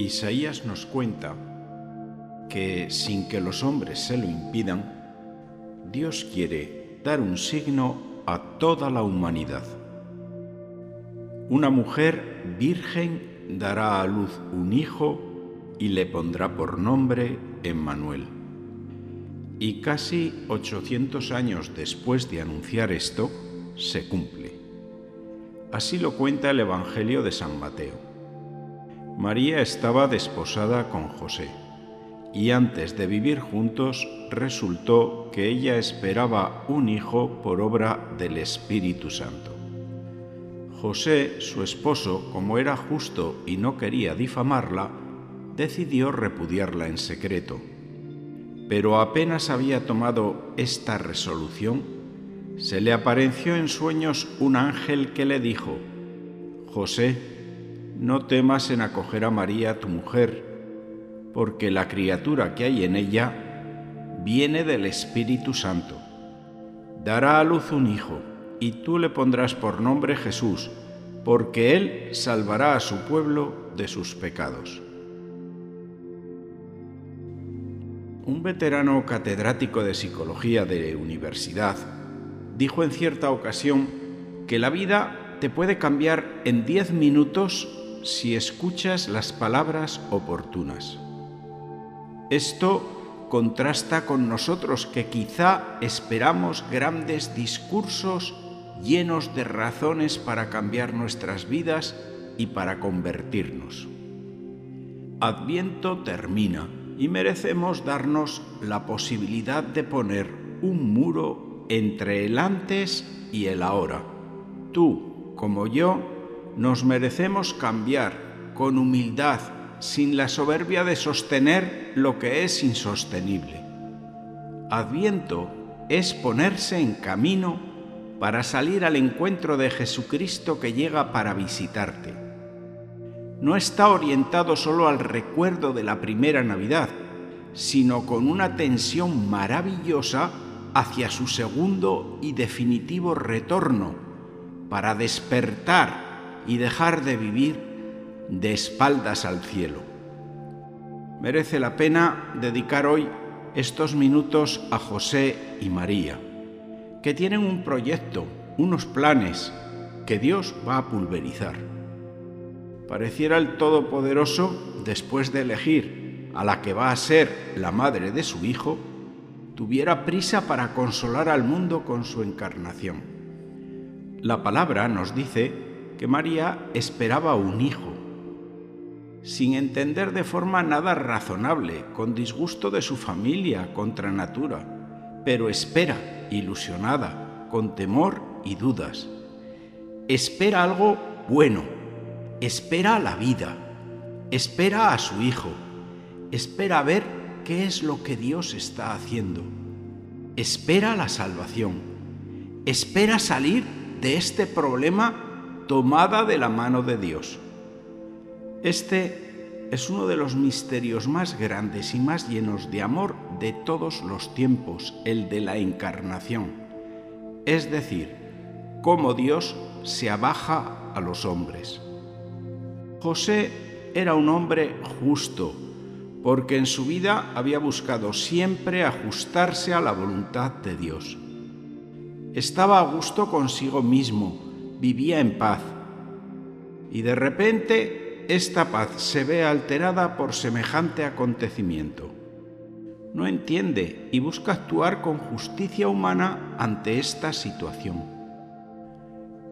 Isaías nos cuenta que sin que los hombres se lo impidan, Dios quiere dar un signo a toda la humanidad. Una mujer virgen dará a luz un hijo y le pondrá por nombre Emmanuel. Y casi 800 años después de anunciar esto, se cumple. Así lo cuenta el Evangelio de San Mateo. María estaba desposada con José y antes de vivir juntos resultó que ella esperaba un hijo por obra del Espíritu Santo. José, su esposo, como era justo y no quería difamarla, decidió repudiarla en secreto. Pero apenas había tomado esta resolución, se le apareció en sueños un ángel que le dijo, José, no temas en acoger a María tu mujer, porque la criatura que hay en ella viene del Espíritu Santo. Dará a luz un hijo, y tú le pondrás por nombre Jesús, porque él salvará a su pueblo de sus pecados. Un veterano catedrático de psicología de universidad dijo en cierta ocasión que la vida te puede cambiar en diez minutos si escuchas las palabras oportunas. Esto contrasta con nosotros que quizá esperamos grandes discursos llenos de razones para cambiar nuestras vidas y para convertirnos. Adviento termina y merecemos darnos la posibilidad de poner un muro entre el antes y el ahora. Tú, como yo, nos merecemos cambiar con humildad sin la soberbia de sostener lo que es insostenible. Adviento es ponerse en camino para salir al encuentro de Jesucristo que llega para visitarte. No está orientado solo al recuerdo de la primera Navidad, sino con una tensión maravillosa hacia su segundo y definitivo retorno, para despertar y dejar de vivir de espaldas al cielo. Merece la pena dedicar hoy estos minutos a José y María, que tienen un proyecto, unos planes que Dios va a pulverizar. Pareciera el Todopoderoso, después de elegir a la que va a ser la madre de su Hijo, tuviera prisa para consolar al mundo con su encarnación. La palabra nos dice que María esperaba un hijo, sin entender de forma nada razonable, con disgusto de su familia, contra natura, pero espera, ilusionada, con temor y dudas. Espera algo bueno, espera la vida, espera a su hijo, espera ver qué es lo que Dios está haciendo, espera la salvación, espera salir de este problema tomada de la mano de Dios. Este es uno de los misterios más grandes y más llenos de amor de todos los tiempos, el de la encarnación. Es decir, cómo Dios se abaja a los hombres. José era un hombre justo, porque en su vida había buscado siempre ajustarse a la voluntad de Dios. Estaba a gusto consigo mismo, vivía en paz, y de repente esta paz se ve alterada por semejante acontecimiento. No entiende y busca actuar con justicia humana ante esta situación.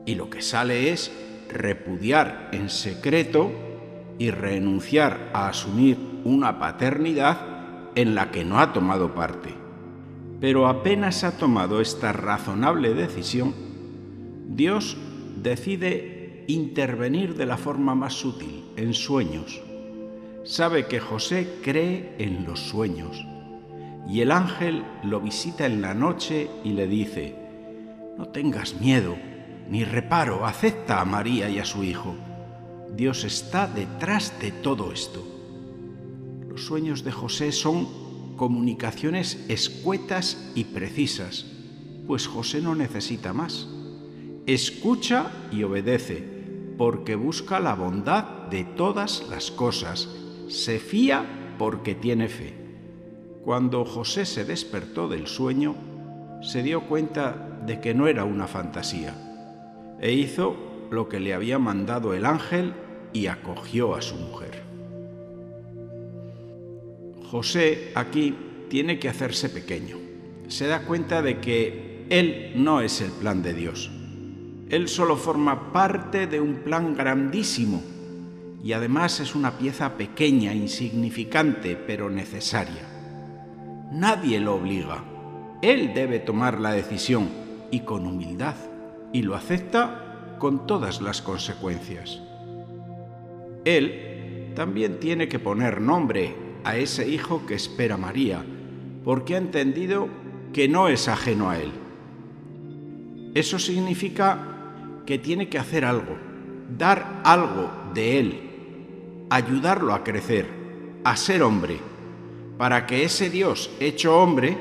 Y lo que sale es repudiar en secreto y renunciar a asumir una paternidad en la que no ha tomado parte. Pero apenas ha tomado esta razonable decisión, Dios decide intervenir de la forma más sutil, en sueños. Sabe que José cree en los sueños y el ángel lo visita en la noche y le dice, no tengas miedo ni reparo, acepta a María y a su hijo. Dios está detrás de todo esto. Los sueños de José son comunicaciones escuetas y precisas, pues José no necesita más. Escucha y obedece porque busca la bondad de todas las cosas, se fía porque tiene fe. Cuando José se despertó del sueño, se dio cuenta de que no era una fantasía, e hizo lo que le había mandado el ángel y acogió a su mujer. José aquí tiene que hacerse pequeño. Se da cuenta de que él no es el plan de Dios. Él solo forma parte de un plan grandísimo y además es una pieza pequeña, insignificante, pero necesaria. Nadie lo obliga. Él debe tomar la decisión y con humildad, y lo acepta con todas las consecuencias. Él también tiene que poner nombre a ese hijo que espera María, porque ha entendido que no es ajeno a él. Eso significa que tiene que hacer algo, dar algo de él, ayudarlo a crecer, a ser hombre, para que ese Dios hecho hombre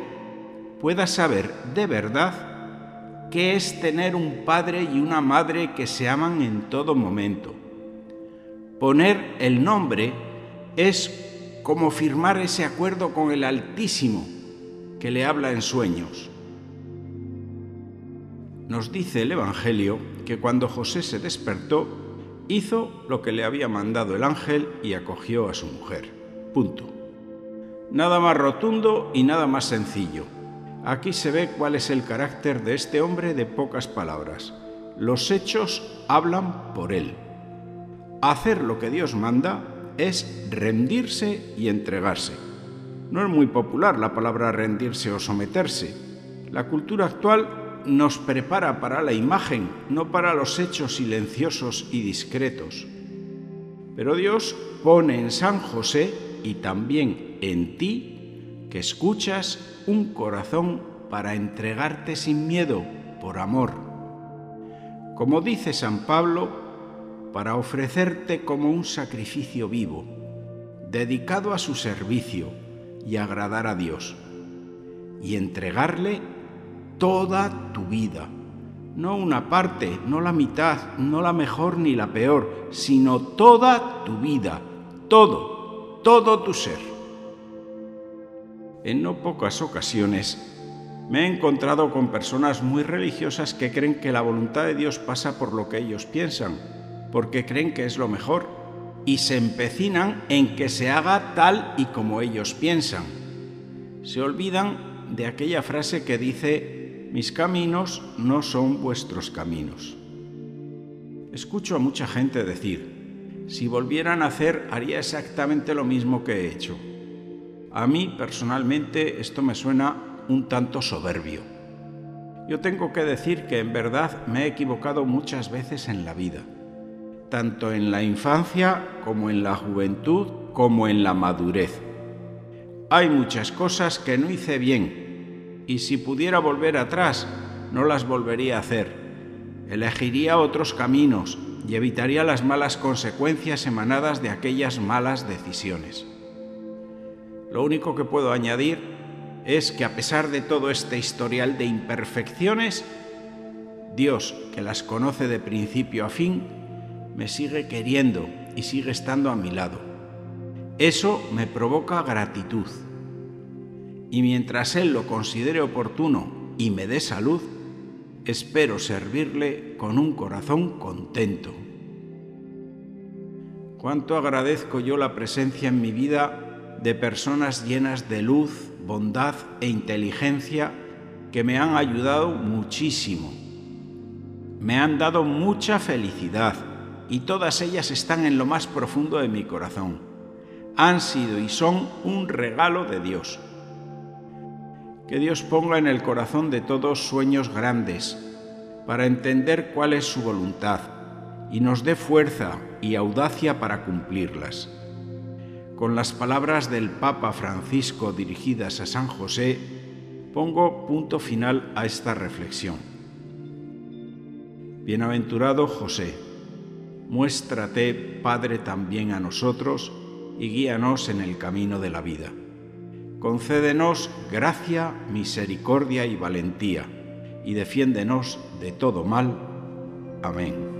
pueda saber de verdad qué es tener un padre y una madre que se aman en todo momento. Poner el nombre es como firmar ese acuerdo con el Altísimo que le habla en sueños. Nos dice el Evangelio que cuando José se despertó, hizo lo que le había mandado el ángel y acogió a su mujer. Punto. Nada más rotundo y nada más sencillo. Aquí se ve cuál es el carácter de este hombre de pocas palabras. Los hechos hablan por él. Hacer lo que Dios manda es rendirse y entregarse. No es muy popular la palabra rendirse o someterse. La cultura actual nos prepara para la imagen, no para los hechos silenciosos y discretos. Pero Dios pone en San José y también en ti que escuchas un corazón para entregarte sin miedo, por amor. Como dice San Pablo, para ofrecerte como un sacrificio vivo, dedicado a su servicio y agradar a Dios, y entregarle toda tu vida, no una parte, no la mitad, no la mejor ni la peor, sino toda tu vida, todo, todo tu ser. En no pocas ocasiones me he encontrado con personas muy religiosas que creen que la voluntad de Dios pasa por lo que ellos piensan, porque creen que es lo mejor y se empecinan en que se haga tal y como ellos piensan. Se olvidan de aquella frase que dice, mis caminos no son vuestros caminos. Escucho a mucha gente decir, si volvieran a hacer haría exactamente lo mismo que he hecho. A mí personalmente esto me suena un tanto soberbio. Yo tengo que decir que en verdad me he equivocado muchas veces en la vida tanto en la infancia como en la juventud como en la madurez. Hay muchas cosas que no hice bien y si pudiera volver atrás no las volvería a hacer. Elegiría otros caminos y evitaría las malas consecuencias emanadas de aquellas malas decisiones. Lo único que puedo añadir es que a pesar de todo este historial de imperfecciones, Dios, que las conoce de principio a fin, me sigue queriendo y sigue estando a mi lado. Eso me provoca gratitud. Y mientras Él lo considere oportuno y me dé salud, espero servirle con un corazón contento. Cuánto agradezco yo la presencia en mi vida de personas llenas de luz, bondad e inteligencia que me han ayudado muchísimo. Me han dado mucha felicidad y todas ellas están en lo más profundo de mi corazón. Han sido y son un regalo de Dios. Que Dios ponga en el corazón de todos sueños grandes para entender cuál es su voluntad y nos dé fuerza y audacia para cumplirlas. Con las palabras del Papa Francisco dirigidas a San José, pongo punto final a esta reflexión. Bienaventurado José muéstrate, Padre, también a nosotros y guíanos en el camino de la vida. Concédenos gracia, misericordia y valentía, y defiéndenos de todo mal. Amén.